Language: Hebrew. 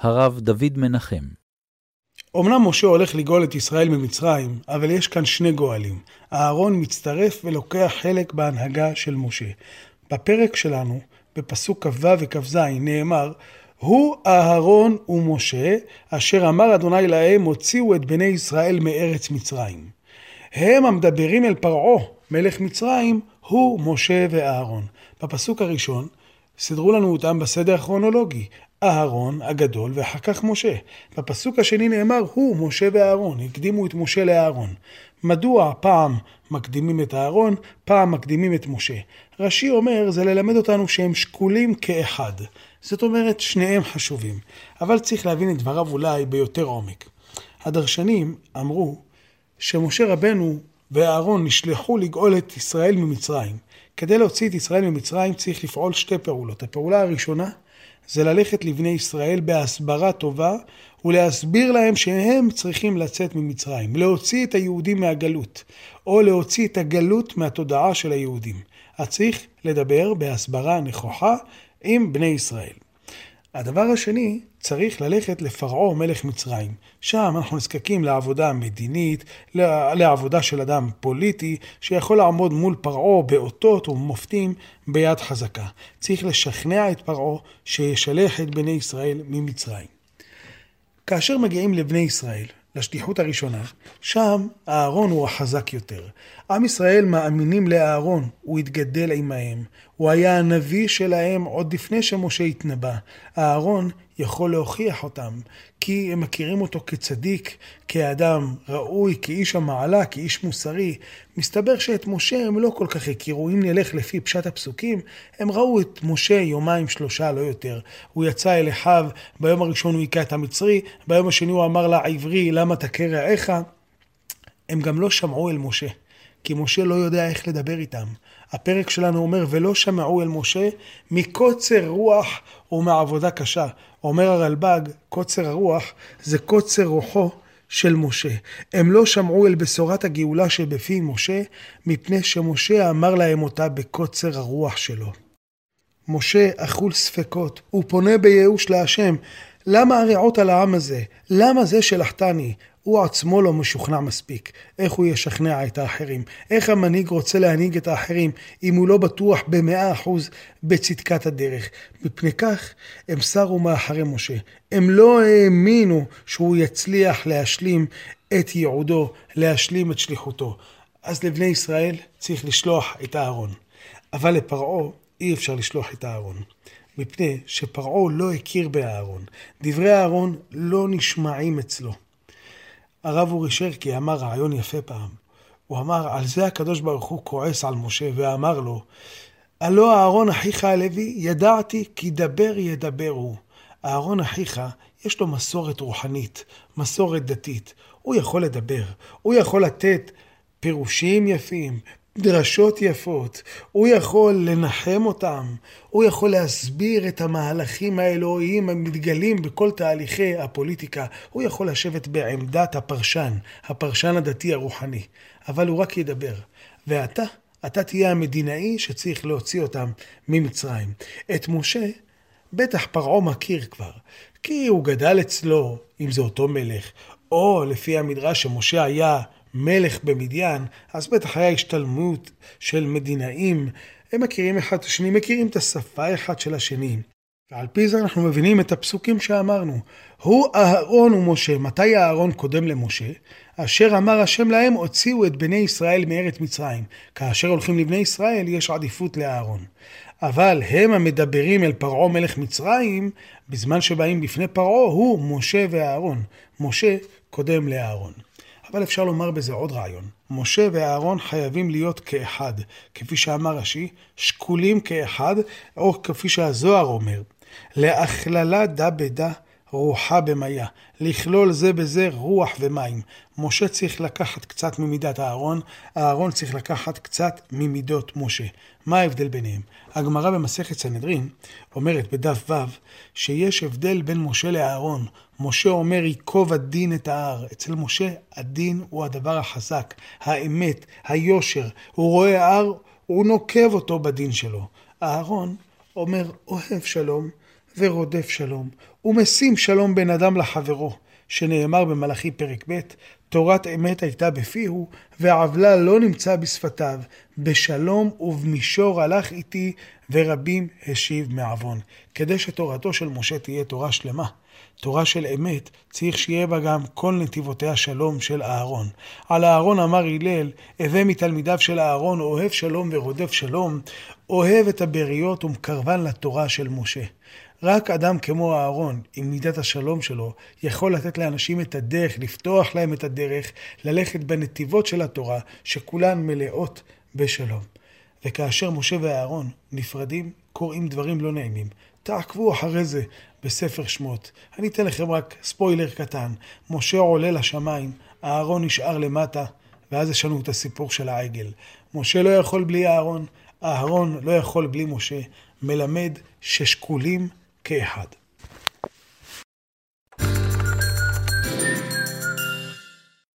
הרב דוד מנחם. אמנם משה הולך לגאול את ישראל ממצרים, אבל יש כאן שני גואלים. אהרון מצטרף ולוקח חלק בהנהגה של משה. בפרק שלנו, בפסוק כ"ו וכ"ז, נאמר, הוא אהרון ומשה, אשר אמר אדוני להם, הוציאו את בני ישראל מארץ מצרים. הם המדברים אל פרעה, מלך מצרים, הוא משה ואהרון. בפסוק הראשון, סידרו לנו אותם בסדר הכרונולוגי. אהרון הגדול ואחר כך משה. בפסוק השני נאמר הוא משה ואהרון, הקדימו את משה לאהרון. מדוע פעם מקדימים את אהרון, פעם מקדימים את משה? רש"י אומר זה ללמד אותנו שהם שקולים כאחד. זאת אומרת שניהם חשובים. אבל צריך להבין את דבריו אולי ביותר עומק. הדרשנים אמרו שמשה רבנו ואהרון נשלחו לגאול את ישראל ממצרים. כדי להוציא את ישראל ממצרים צריך לפעול שתי פעולות. הפעולה הראשונה זה ללכת לבני ישראל בהסברה טובה ולהסביר להם שהם צריכים לצאת ממצרים, להוציא את היהודים מהגלות, או להוציא את הגלות מהתודעה של היהודים. אז צריך לדבר בהסברה נכוחה עם בני ישראל. הדבר השני, צריך ללכת לפרעה מלך מצרים. שם אנחנו נזקקים לעבודה מדינית, לעבודה של אדם פוליטי, שיכול לעמוד מול פרעה באותות ומופתים ביד חזקה. צריך לשכנע את פרעה שישלח את בני ישראל ממצרים. כאשר מגיעים לבני ישראל, לשליחות הראשונה, שם אהרון הוא החזק יותר. עם ישראל מאמינים לאהרון, הוא התגדל עמהם. הוא היה הנביא שלהם עוד לפני שמשה התנבא. אהרון יכול להוכיח אותם, כי הם מכירים אותו כצדיק, כאדם ראוי, כאיש המעלה, כאיש מוסרי. מסתבר שאת משה הם לא כל כך הכירו. אם נלך לפי פשט הפסוקים, הם ראו את משה יומיים שלושה, לא יותר. הוא יצא אל אחיו, ביום הראשון הוא היכה את המצרי, ביום השני הוא אמר לעברי, למה תכה רעך? הם גם לא שמעו אל משה. כי משה לא יודע איך לדבר איתם. הפרק שלנו אומר, ולא שמעו אל משה מקוצר רוח ומעבודה קשה. אומר הרלב"ג, קוצר הרוח זה קוצר רוחו של משה. הם לא שמעו אל בשורת הגאולה שבפי משה, מפני שמשה אמר להם אותה בקוצר הרוח שלו. משה אכול ספקות, הוא פונה בייאוש להשם, למה הרעות על העם הזה? למה זה שלחתני? הוא עצמו לא משוכנע מספיק. איך הוא ישכנע את האחרים? איך המנהיג רוצה להנהיג את האחרים אם הוא לא בטוח במאה אחוז בצדקת הדרך? מפני כך הם סרו מאחרי משה. הם לא האמינו שהוא יצליח להשלים את ייעודו, להשלים את שליחותו. אז לבני ישראל צריך לשלוח את אהרון. אבל לפרעה אי אפשר לשלוח את אהרון. מפני שפרעה לא הכיר באהרון. דברי אהרון לא נשמעים אצלו. הרב אורי שרקי אמר רעיון יפה פעם. הוא אמר, על זה הקדוש ברוך הוא כועס על משה, ואמר לו, הלא אהרון אחיך הלוי, ידעתי כי דבר ידברו. אהרון אחיך, יש לו מסורת רוחנית, מסורת דתית. הוא יכול לדבר, הוא יכול לתת פירושים יפים, דרשות יפות, הוא יכול לנחם אותם, הוא יכול להסביר את המהלכים האלוהיים המתגלים בכל תהליכי הפוליטיקה, הוא יכול לשבת בעמדת הפרשן, הפרשן הדתי הרוחני, אבל הוא רק ידבר. ואתה, אתה תהיה המדינאי שצריך להוציא אותם ממצרים. את משה, בטח פרעה מכיר כבר, כי הוא גדל אצלו, אם זה אותו מלך, או לפי המדרש שמשה היה מלך במדיין, אז בטח היה השתלמות של מדינאים, הם מכירים אחד את השני, מכירים את השפה אחד של השני. ועל פי זה אנחנו מבינים את הפסוקים שאמרנו. הוא אהרון ומשה. מתי אהרון קודם למשה? אשר אמר השם להם, הוציאו את בני ישראל מארץ מצרים. כאשר הולכים לבני ישראל, יש עדיפות לאהרון. אבל הם המדברים אל פרעה מלך מצרים, בזמן שבאים בפני פרעה, הוא משה ואהרון. משה קודם לאהרון. אבל אפשר לומר בזה עוד רעיון. משה ואהרון חייבים להיות כאחד, כפי שאמר רש"י, שקולים כאחד, או כפי שהזוהר אומר, להכללה דה בדה רוחה במיה, לכלול זה בזה רוח ומים. משה צריך לקחת קצת ממידת אהרון, אהרון צריך לקחת קצת ממידות משה. מה ההבדל ביניהם? הגמרא במסכת סנהדרין אומרת בדף ו' שיש הבדל בין משה לאהרון. משה אומר ייקוב הדין את ההר. אצל משה הדין הוא הדבר החזק, האמת, היושר. הוא רואה הר, הוא נוקב אותו בדין שלו. אהרון אומר אוהב שלום ורודף שלום, ומשים שלום בין אדם לחברו, שנאמר במלאכי פרק ב', תורת אמת הייתה בפיהו, ועוולה לא נמצא בשפתיו. בשלום ובמישור הלך איתי, ורבים השיב מעוון. כדי שתורתו של משה תהיה תורה שלמה, תורה של אמת, צריך שיהיה בה גם כל נתיבותיה שלום של אהרון. על אהרון אמר הלל, הווה מתלמידיו של אהרון, אוהב שלום ורודף שלום, אוהב את הבריות ומקרבן לתורה של משה. רק אדם כמו אהרון, עם מידת השלום שלו, יכול לתת לאנשים את הדרך, לפתוח להם את הדרך, ללכת בנתיבות של התורה, שכולן מלאות בשלום. וכאשר משה ואהרון נפרדים, קוראים דברים לא נעימים. תעקבו אחרי זה בספר שמות. אני אתן לכם רק ספוילר קטן. משה עולה לשמיים, אהרון נשאר למטה, ואז יש לנו את הסיפור של העגל. משה לא יכול בלי אהרון, אהרון לא יכול בלי משה. מלמד ששקולים כאחד.